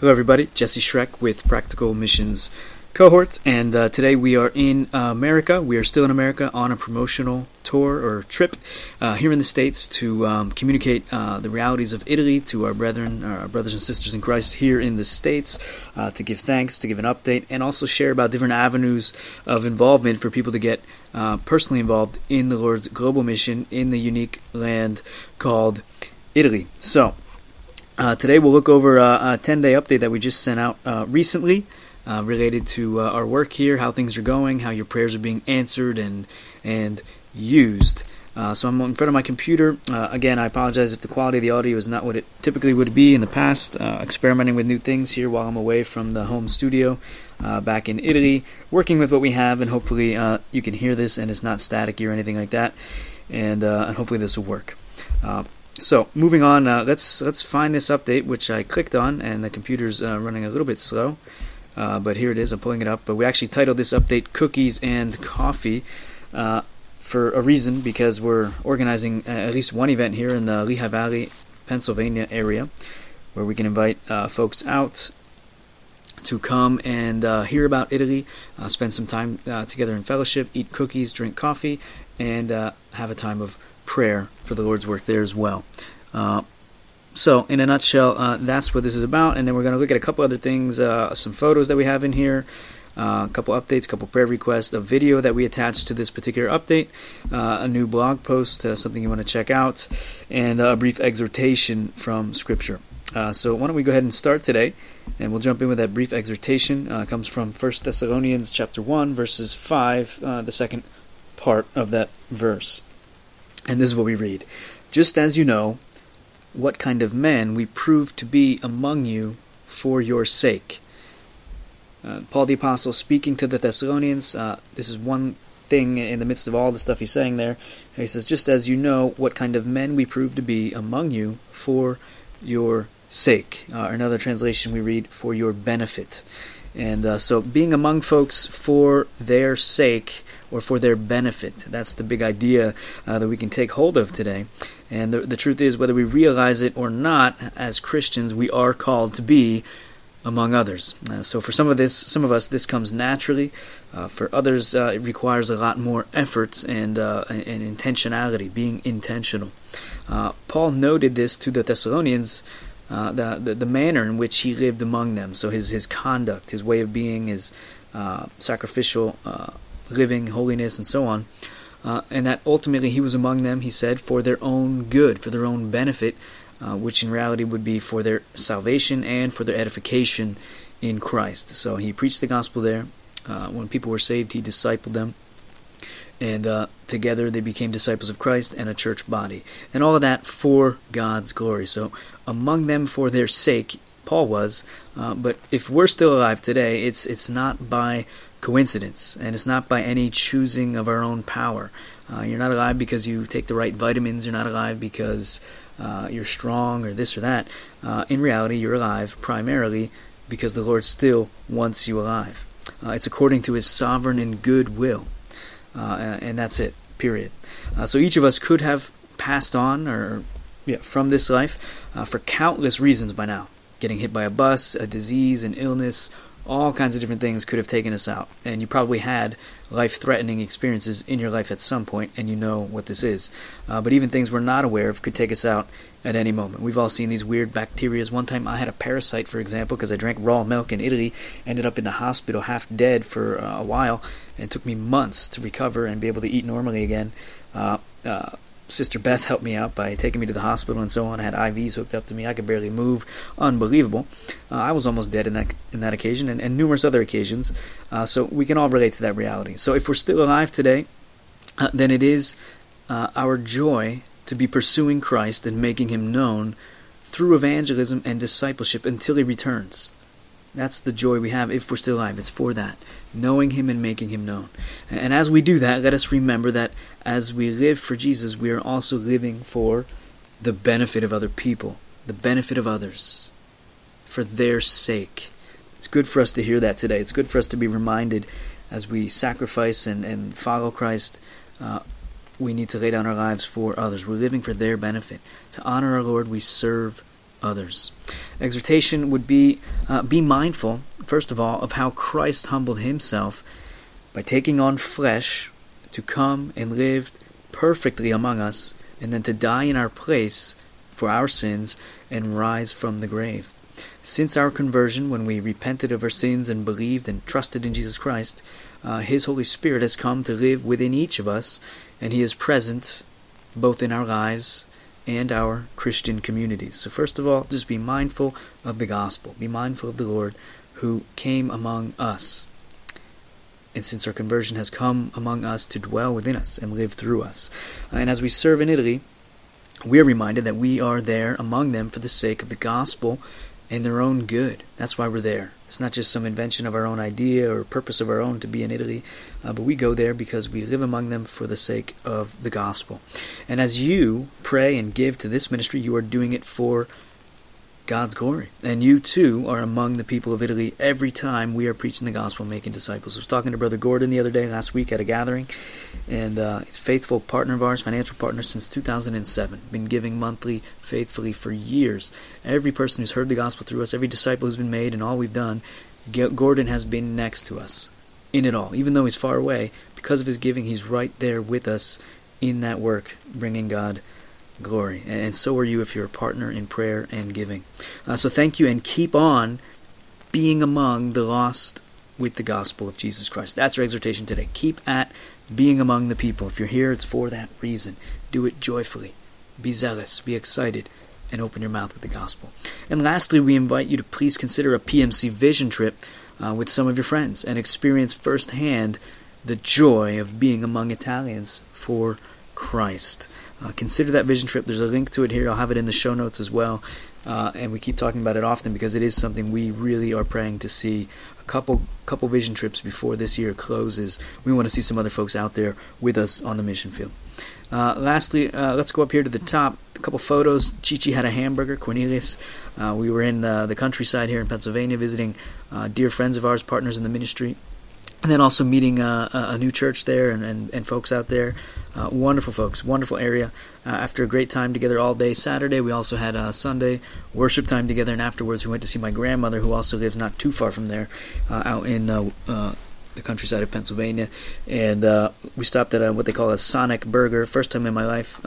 Hello, everybody. Jesse Schreck with Practical Missions Cohorts, and uh, today we are in uh, America. We are still in America on a promotional tour or trip uh, here in the States to um, communicate uh, the realities of Italy to our brethren, our brothers and sisters in Christ here in the States, uh, to give thanks, to give an update, and also share about different avenues of involvement for people to get uh, personally involved in the Lord's global mission in the unique land called Italy. So, uh, today we'll look over uh, a 10 day update that we just sent out uh, recently uh, related to uh, our work here, how things are going, how your prayers are being answered and, and used. Uh, so I'm in front of my computer. again, I apologize if the quality of the audio is not what it typically would be in the past. experimenting with new things here while I'm away from the home studio back in Italy, working with what we have, and hopefully you can hear this and it's not staticky or anything like that. And, and hopefully this will work. So moving on, uh, let's let's find this update, which I clicked on, and the computer's uh, running a little bit slow. Uh, but here it is. I'm pulling it up. But we actually titled this update "Cookies and Coffee" uh, for a reason, because we're organizing uh, at least one event here in the Lehigh Valley, Pennsylvania area, where we can invite uh, folks out to come and hear about Italy, spend some time together in fellowship, eat cookies, drink coffee, and have a time of prayer for the Lord's work there as well. Uh, so, in a nutshell, uh, that's what this is about. And then we're going to look at a couple other things, uh, some photos that we have in here, uh, a couple updates, a couple prayer requests, a video that we attached to this particular update, uh, a new blog post, uh, something you want to check out, and a brief exhortation from Scripture. so, why don't we go ahead and start today, and we'll jump in with that brief exhortation. comes from 1 Thessalonians chapter 1, verses 5, the second part of that verse. And this is what we read Just as you know what kind of men we prove to be among you for your sake. Uh, Paul the Apostle speaking to the Thessalonians, uh, this is one thing in the midst of all the stuff he's saying there. He says, Just as you know what kind of men we prove to be among you for your sake. Uh, another translation we read, for your benefit. And uh, so being among folks for their sake or for their benefit. That's the big idea uh, that we can take hold of today. And the, the truth is, whether we realize it or not, as Christians, we are called to be among others. Uh, so for some of this, some of us, this comes naturally. Uh, for others, uh, it requires a lot more effort and, uh, and intentionality, being intentional. Uh, Paul noted this to the Thessalonians. Uh, the, the, the manner in which he lived among them, so his his conduct, his way of being, his sacrificial living, holiness, and so on. Uh, and that ultimately he was among them, he said, for their own good, for their own benefit, uh, which in reality would be for their salvation and for their edification in Christ. So he preached the gospel there. Uh, when people were saved, he discipled them. And uh, together they became disciples of Christ and a church body. And all of that for God's glory. So among them for their sake, Paul was. Uh, but if we're still alive today, it's, it's not by coincidence, and it's not by any choosing of our own power. Uh, you're not alive because you take the right vitamins. You're not alive because uh, you're strong or this or that. Uh, in reality, you're alive primarily because the Lord still wants you alive. Uh, it's according to His sovereign and good will, and that's it. Period. Uh, so each of us could have passed on or yeah, from this life for countless reasons by now. Getting hit by a bus, a disease, an illness, all kinds of different things could have taken us out. And you probably had life threatening experiences in your life at some point, and you know what this is. Uh, but even things we're not aware of could take us out at any moment. We've all seen these weird bacteria. One time I had a parasite, for example, because I drank raw milk in Italy, ended up in the hospital half dead for uh, a while, and it took me months to recover and be able to eat normally again. Uh, uh Sister Beth helped me out by taking me to the hospital and so on. I had IVs hooked up to me. I could barely move. Unbelievable. Uh, I was almost dead in that in that occasion and, and numerous other occasions. Uh, so we can all relate to that reality. So if we're still alive today, uh, then it is uh, our joy to be pursuing Christ and making Him known through evangelism and discipleship until He returns. That's the joy we have if we're still alive. It's for that, knowing Him and making Him known. And as we do that, let us remember that as we live for Jesus, we are also living for the benefit of other people, the benefit of others, for their sake. It's good for us to hear that today. It's good for us to be reminded as we sacrifice and, and follow Christ. Uh, we need to lay down our lives for others. We're living for their benefit. To honor our Lord, we serve others. Exhortation would be uh, be mindful, first of all, of how Christ humbled himself by taking on flesh to come and live perfectly among us, and then to die in our place for our sins and rise from the grave. Since our conversion, when we repented of our sins and believed and trusted in Jesus Christ, uh, His Holy Spirit has come to live within each of us, and He is present both in our lives and our Christian communities. So, first of all, just be mindful of the gospel. Be mindful of the Lord who came among us. And since our conversion has come among us to dwell within us and live through us. And as we serve in Italy, we are reminded that we are there among them for the sake of the gospel and their own good. That's why we're there. It's not just some invention of our own idea or purpose of our own to be in Italy, uh, but we go there because we live among them for the sake of the gospel. And as you pray and give to this ministry, you are doing it for God's glory. And you too are among the people of Italy every time we are preaching the gospel, making disciples. I was talking to Brother Gordon the other day, last week at a gathering, and uh, faithful partner of ours, financial partner since 2007. Been giving monthly, faithfully for years. Every person who's heard the gospel through us, every disciple who's been made, and all we've done, Gordon has been next to us in it all. Even though he's far away, because of his giving, he's right there with us in that work, bringing God glory. And so are you if you're a partner in prayer and giving. Uh, so thank you and keep on being among the lost with the gospel of Jesus Christ. That's our exhortation today. Keep at being among the people. If you're here, it's for that reason. Do it joyfully. Be zealous. Be excited. And open your mouth with the gospel. And lastly, we invite you to please consider a PMC vision trip uh, with some of your friends and experience firsthand the joy of being among Italians for Christ. Uh, consider that vision trip. There's a link to it here. I'll have it in the show notes as well. Uh, and we keep talking about it often because it is something we really are praying to see a couple couple vision trips before this year closes. We want to see some other folks out there with us on the mission field. Uh, lastly, uh, let's go up here to the top. A couple photos. Chichi had a hamburger. Cornelius. Uh, we were in uh, the countryside here in Pennsylvania visiting dear friends of ours, partners in the ministry and then also meeting uh, a new church there and, and, and folks out there. Uh, wonderful folks, wonderful area. Uh, after a great time together all day Saturday, we also had a Sunday worship time together, and afterwards we went to see my grandmother, who also lives not too far from there, uh, out in uh, uh, the countryside of Pennsylvania. And we stopped at a, what they call a Sonic Burger. First time in my life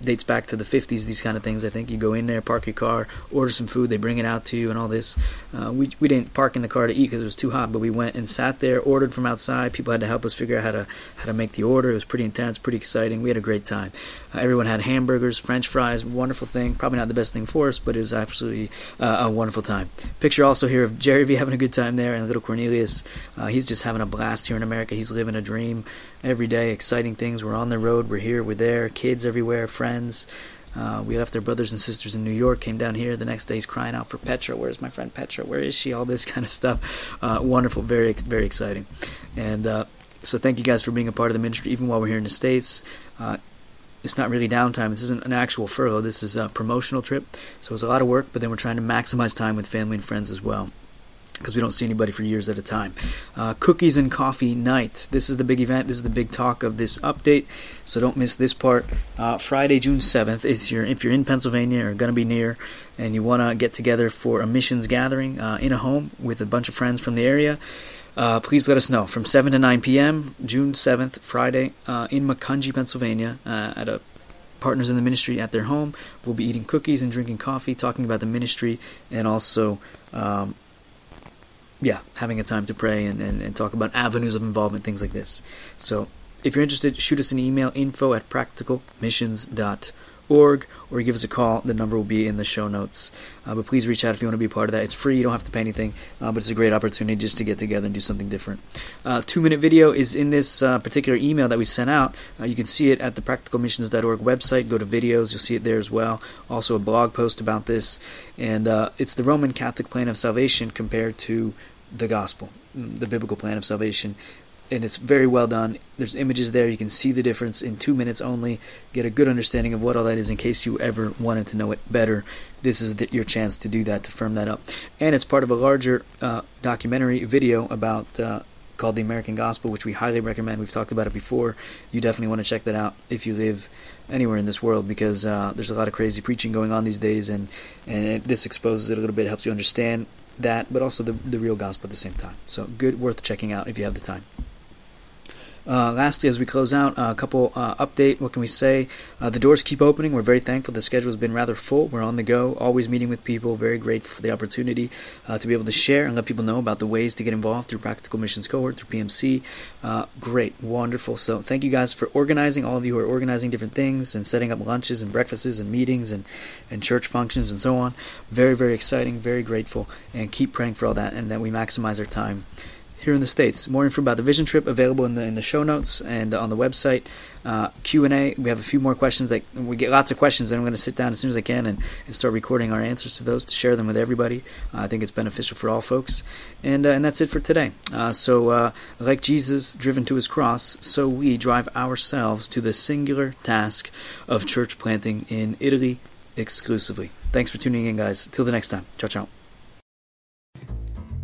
dates back to the 50s these kind of things. I think you go in there park your car order some food they bring it out to you and all this. Uh, we, we didn't park in the car to eat because it was too hot but we went and sat there ordered from outside. People had to help us figure out how to how to make the order. It was pretty intense pretty exciting. We had a great time. Uh, everyone had hamburgers french fries wonderful thing. Probably not the best thing for us but it was absolutely uh, a wonderful time. Picture also here of jerry v having a good time there and little cornelius. Uh, he's just having a blast here in america. He's living a dream every day. Exciting things. We're on the road. We're here. We're there. Kids everywhere. Friends friends. Uh, we left their brothers and sisters in New York, came down here. The next day, he's crying out for Petra. Where's my friend Petra? Where is she? All this kind of stuff. Uh, wonderful, very, very exciting. And uh, so, thank you guys for being a part of the ministry, even while we're here in the States. Uh, it's not really downtime. This isn't an actual furlough. This is a promotional trip. So, it's a lot of work, but then we're trying to maximize time with family and friends as well because we don't see anybody for years at a time. Uh, cookies and coffee night. This is the big event. This is the big talk of this update. So don't miss this part. Uh, Friday, June seventh. If you're if you're in Pennsylvania or to be near, and you want to get together for a missions gathering uh, in a home with a bunch of friends from the area. Uh, please let us know from 7 to 9 p.m. June 7th, Friday, uh, in Macungie, Pennsylvania, uh, at a partners in the ministry at their home. We'll be eating cookies and drinking coffee, talking about the ministry, and also um, yeah, having a time to pray and, and, and talk about avenues of involvement, things like this. So if you're interested, shoot us an email, info at practicalmissions.org, or give us a call. The number will be in the show notes. Uh, but please reach out if you want to be part of that. It's free, you don't have to pay anything, uh, but it's a great opportunity just to get together and do something different. Uh, two minute video is in this uh, particular email that we sent out. Uh, you can see it at the practicalmissions.org website. Go to videos, you'll see it there as well. Also, a blog post about this. And uh, it's the Roman Catholic plan of salvation compared to the gospel, the biblical plan of salvation. And it's very well done. There's images there. You can see the difference in two minutes only. Get a good understanding of what all that is in case you ever wanted to know it better. This is the, your chance to do that, to firm that up. And it's part of a larger uh, documentary video about uh, called The American Gospel, which we highly recommend. We've talked about it before. You definitely want to check that out if you live anywhere in this world because uh, there's a lot of crazy preaching going on these days, and, and it, this exposes it a little bit, helps you understand that, but also the, the real gospel at the same time. So, good, worth checking out if you have the time. Uh, lastly, as we close out, uh, a couple uh, update. What can we say? Uh, the doors keep opening. We're very thankful. The schedule has been rather full. We're on the go, always meeting with people. Very grateful for the opportunity uh, to be able to share and let people know about the ways to get involved through Practical Missions Cohort, through PMC. Great, wonderful. So thank you guys for organizing. All of you who are organizing different things and setting up lunches and breakfasts and meetings and, and church functions and so on. Very, very exciting. Very grateful. And keep praying for all that and that we maximize our time here in the states. More info about the Vision Trip available in the in the show notes and on the website. Uh, Q and A. We have a few more questions. That we get lots of questions, and I'm going to sit down as soon as I can and, and start recording our answers to those to share them with everybody. Uh, I think it's beneficial for all folks. And uh, and that's it for today. Uh, so uh, like Jesus driven to his cross, so we drive ourselves to the singular task of church planting in Italy exclusively. Thanks for tuning in, guys. Till the next time. Ciao, ciao.